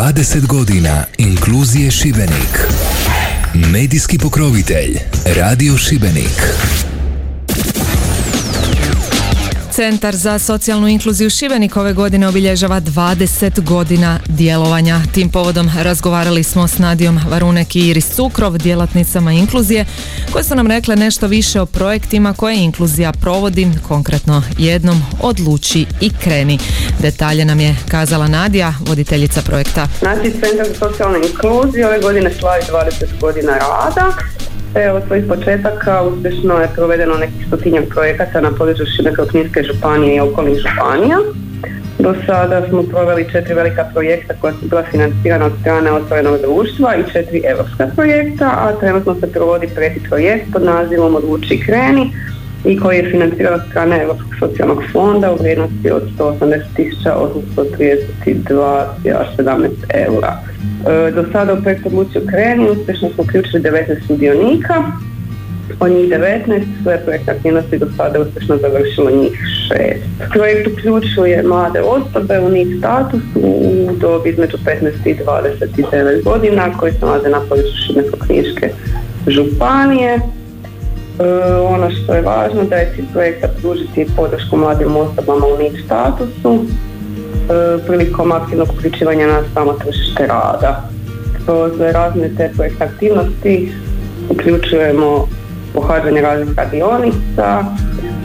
20 godina inkluzije Šibenik. Medijski pokrovitelj Radio Šibenik. Centar za socijalnu inkluziju Šibenik ove godine obilježava 20 godina djelovanja. Tim povodom razgovarali smo s Nadijom Varunek i Iris Cukrov, djelatnicama inkluzije, koje su nam rekle nešto više o projektima koje inkluzija provodi, konkretno jednom odluči i kreni. Detalje nam je kazala Nadija, voditeljica projekta. Naši Centar za socijalnu inkluziju ove godine slavi 20 godina rada Evo, svojih početaka uspješno je provedeno nekih stotinjak projekata na području Šibensko-kninske županije i okolnih županija. Do sada smo proveli četiri velika projekta koja su bila financirana od strane otvorenog društva i četiri europska projekta, a trenutno se provodi peti projekt pod nazivom Odluči kreni i koji je financiran od strane Europskog socijalnog fonda u vrijednosti od 180.832,17 eura. E, do sada u projektu Odlučio kreni uspješno smo uključili 19 sudionika, od njih 19 sve projektne aktivnosti do sada uspješno završilo njih 6. Projekt uključuje mlade osobe u NIT statusu u dobi između 15 i 29 godina koji se nalaze na području Šibensko-Knjiške županije. E, ono što je važno da je cilj projekta pružiti podršku mladim osobama u NIT statusu E, prilikom aktivnog uključivanja na samo tržište rada. Kroz razne te projekte aktivnosti uključujemo pohađanje raznih radionica,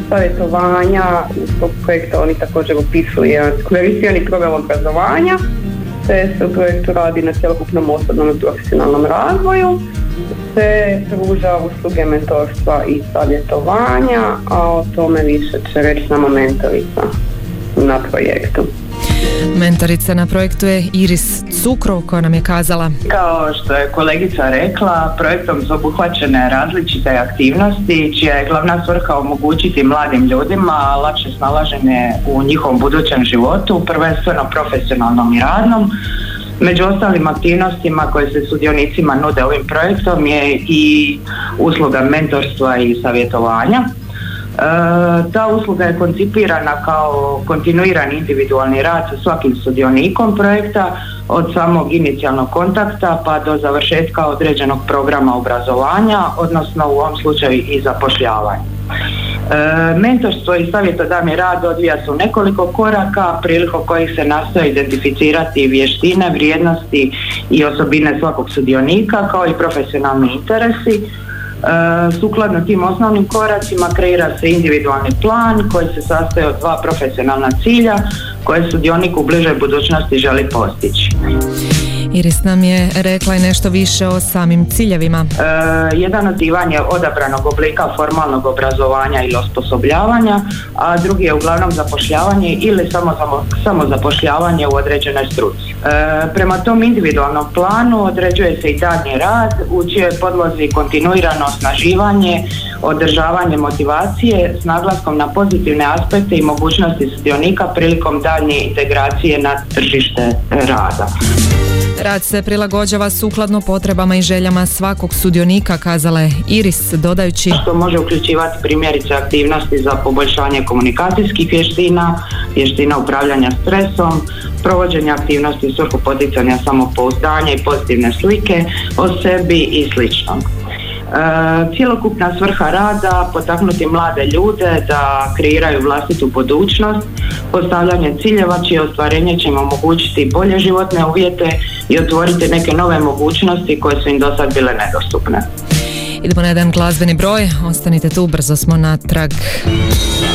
savjetovanja, u tog projekta oni također upisuju jedan kvalificirani program obrazovanja, te se u projektu radi na cjelokupnom osobnom i profesionalnom razvoju, te pruža usluge mentorstva i savjetovanja, a o tome više će reći nama mentorica na projektu. Mentorica na projektu je Iris Cukrov koja nam je kazala Kao što je kolegica rekla, projektom su obuhvaćene različite aktivnosti čija je glavna svrha omogućiti mladim ljudima lakše snalaženje u njihovom budućem životu, prvenstveno profesionalnom i radnom. Među ostalim aktivnostima koje se sudionicima nude ovim projektom je i usluga mentorstva i savjetovanja. E, ta usluga je koncipirana kao kontinuirani individualni rad sa svakim sudionikom projekta od samog inicijalnog kontakta pa do završetka određenog programa obrazovanja, odnosno u ovom slučaju i zapošljavanja. E, mentorstvo i savjetodavni rad odvija se u nekoliko koraka prilikom kojih se nastoje identificirati vještine, vrijednosti i osobine svakog sudionika kao i profesionalni interesi E, sukladno tim osnovnim koracima kreira se individualni plan koji se sastoji od dva profesionalna cilja koje sudionik u bližoj budućnosti želi postići. Iris nam je rekla i nešto više o samim ciljevima. E, jedan od je odabranog oblika formalnog obrazovanja ili osposobljavanja, a drugi je uglavnom zapošljavanje ili samo, samo, zapošljavanje u određenoj struci. E, prema tom individualnom planu određuje se i daljnji rad u čijoj podlozi kontinuirano osnaživanje, održavanje motivacije s naglaskom na pozitivne aspekte i mogućnosti sudionika prilikom daljnje integracije na tržište rada. Rad se prilagođava sukladno potrebama i željama svakog sudionika, kazala je Iris, dodajući što može uključivati primjerice aktivnosti za poboljšanje komunikacijskih vještina, vještina upravljanja stresom, provođenje aktivnosti u svrhu poticanja samopouzdanja i pozitivne slike o sebi i slično. E, cjelokupna svrha rada potaknuti mlade ljude da kreiraju vlastitu budućnost, postavljanje ciljeva čije ostvarenje će im omogućiti bolje životne uvjete i otvoriti neke nove mogućnosti koje su im do sad bile nedostupne. Idemo na jedan glazbeni broj, ostanite tu, brzo smo natrag. guys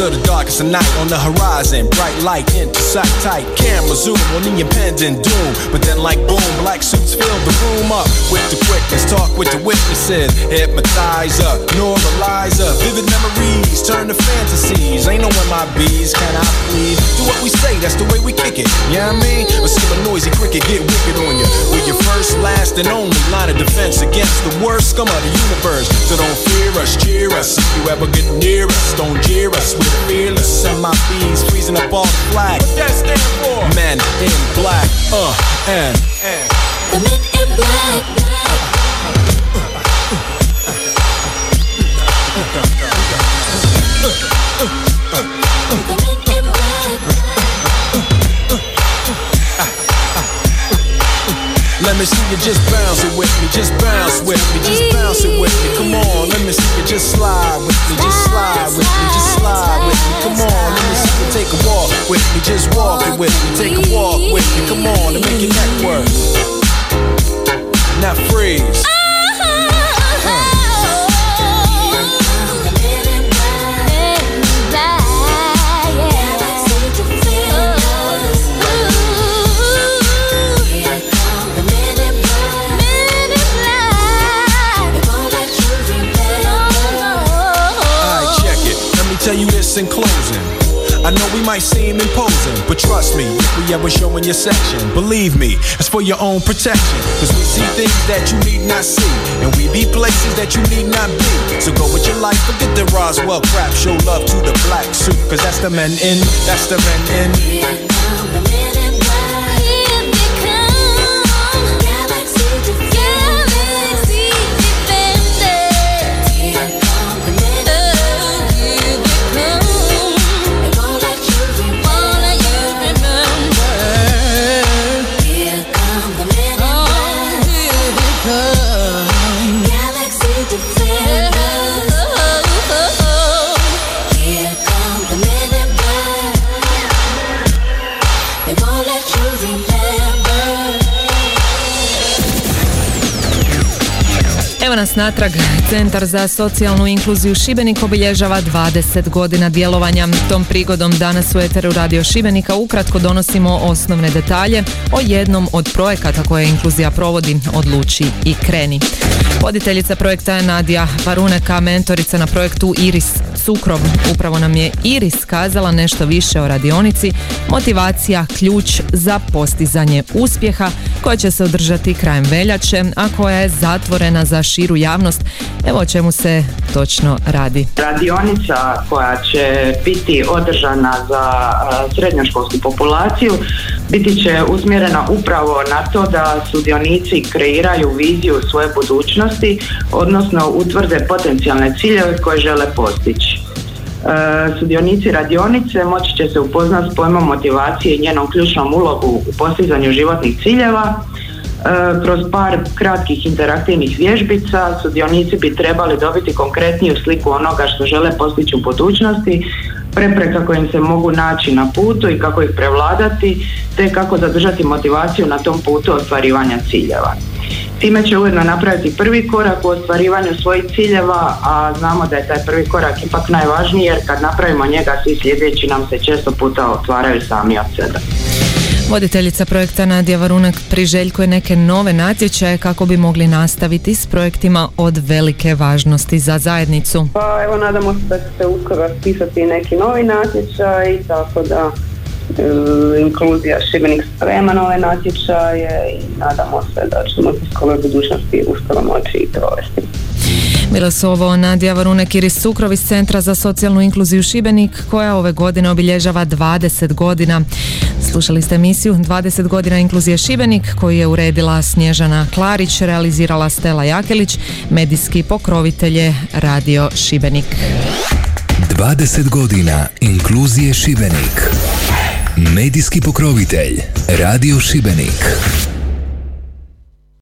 Of the darkest of night on the horizon. Bright light into sight tight. Camera zoom on the impending doom. But then, like boom, black suits fill the room up with the quickness. Talk with the witnesses. hypnotize up, normalize up. Vivid memories turn to fantasies. Ain't no my bees, can I please? Do what we say, that's the way we kick it. Yeah, you know I mean? Or see a noisy cricket get wicked on you. We're your first, last, and only line of defense against the worst scum of the universe. So don't fear us, cheer us. If you ever get near us, don't jeer us. We're fearless. Send my bees freezing up all the flag. What that stand for? Men in black, uh, and, and. The men in black. Let me see you just bounce it with me, just bounce with me, just bounce it with me. Come on, let me see you just slide just walk it with me, take a walk with me. Come on, and make your I know we might seem imposing, but trust me, we ever show in your section, believe me, it's for your own protection. Cause we see things that you need not see, and we be places that you need not be. So go with your life, forget the Roswell crap, show love to the black suit, cause that's the men in, that's the men in. Natrag. Centar za socijalnu inkluziju Šibenik obilježava 20 godina djelovanja. Tom prigodom danas u Eteru Radio Šibenika ukratko donosimo osnovne detalje o jednom od projekata koje inkluzija provodi Odluči i kreni. Voditeljica projekta je Nadija Varuneka, mentorica na projektu Iris Cukrov. Upravo nam je Iris kazala nešto više o radionici, motivacija, ključ za postizanje uspjeha koja će se održati krajem veljače, a koja je zatvorena za širu javnost. Evo o čemu se točno radi. Radionica koja će biti održana za srednjoškolsku populaciju biti će usmjerena upravo na to da sudionici kreiraju viziju svoje budućnosti, odnosno utvrde potencijalne ciljeve koje žele postići. E, sudionici radionice moći će se upoznati s pojmom motivacije i njenom ključnom ulogu u postizanju životnih ciljeva. E, kroz par kratkih interaktivnih vježbica sudionici bi trebali dobiti konkretniju sliku onoga što žele postići u budućnosti, prepreka kojim se mogu naći na putu i kako ih prevladati, te kako zadržati motivaciju na tom putu ostvarivanja ciljeva. Time će ujedno napraviti prvi korak u ostvarivanju svojih ciljeva, a znamo da je taj prvi korak ipak najvažniji jer kad napravimo njega svi sljedeći nam se često puta otvaraju sami od sebe. Voditeljica projekta Nadija Varunak priželjkuje neke nove natječaje kako bi mogli nastaviti s projektima od velike važnosti za zajednicu. Pa evo nadamo se da će se uskoro raspisati neki novi natječaj tako da inkluzija Šibenik sprema nove natječaje i nadamo se da ćemo se skoro budućnosti uskoro moći i provesti. Bila su ovo Nadija Varunek Iris Sukrov iz Centra za socijalnu inkluziju Šibenik koja ove godine obilježava 20 godina. Slušali ste emisiju 20 godina inkluzije Šibenik koju je uredila Snježana Klarić, realizirala Stela Jakelić, medijski pokrovitelje Radio Šibenik. 20 godina inkluzije Šibenik. Medijski pokrovitelj Radio Šibenik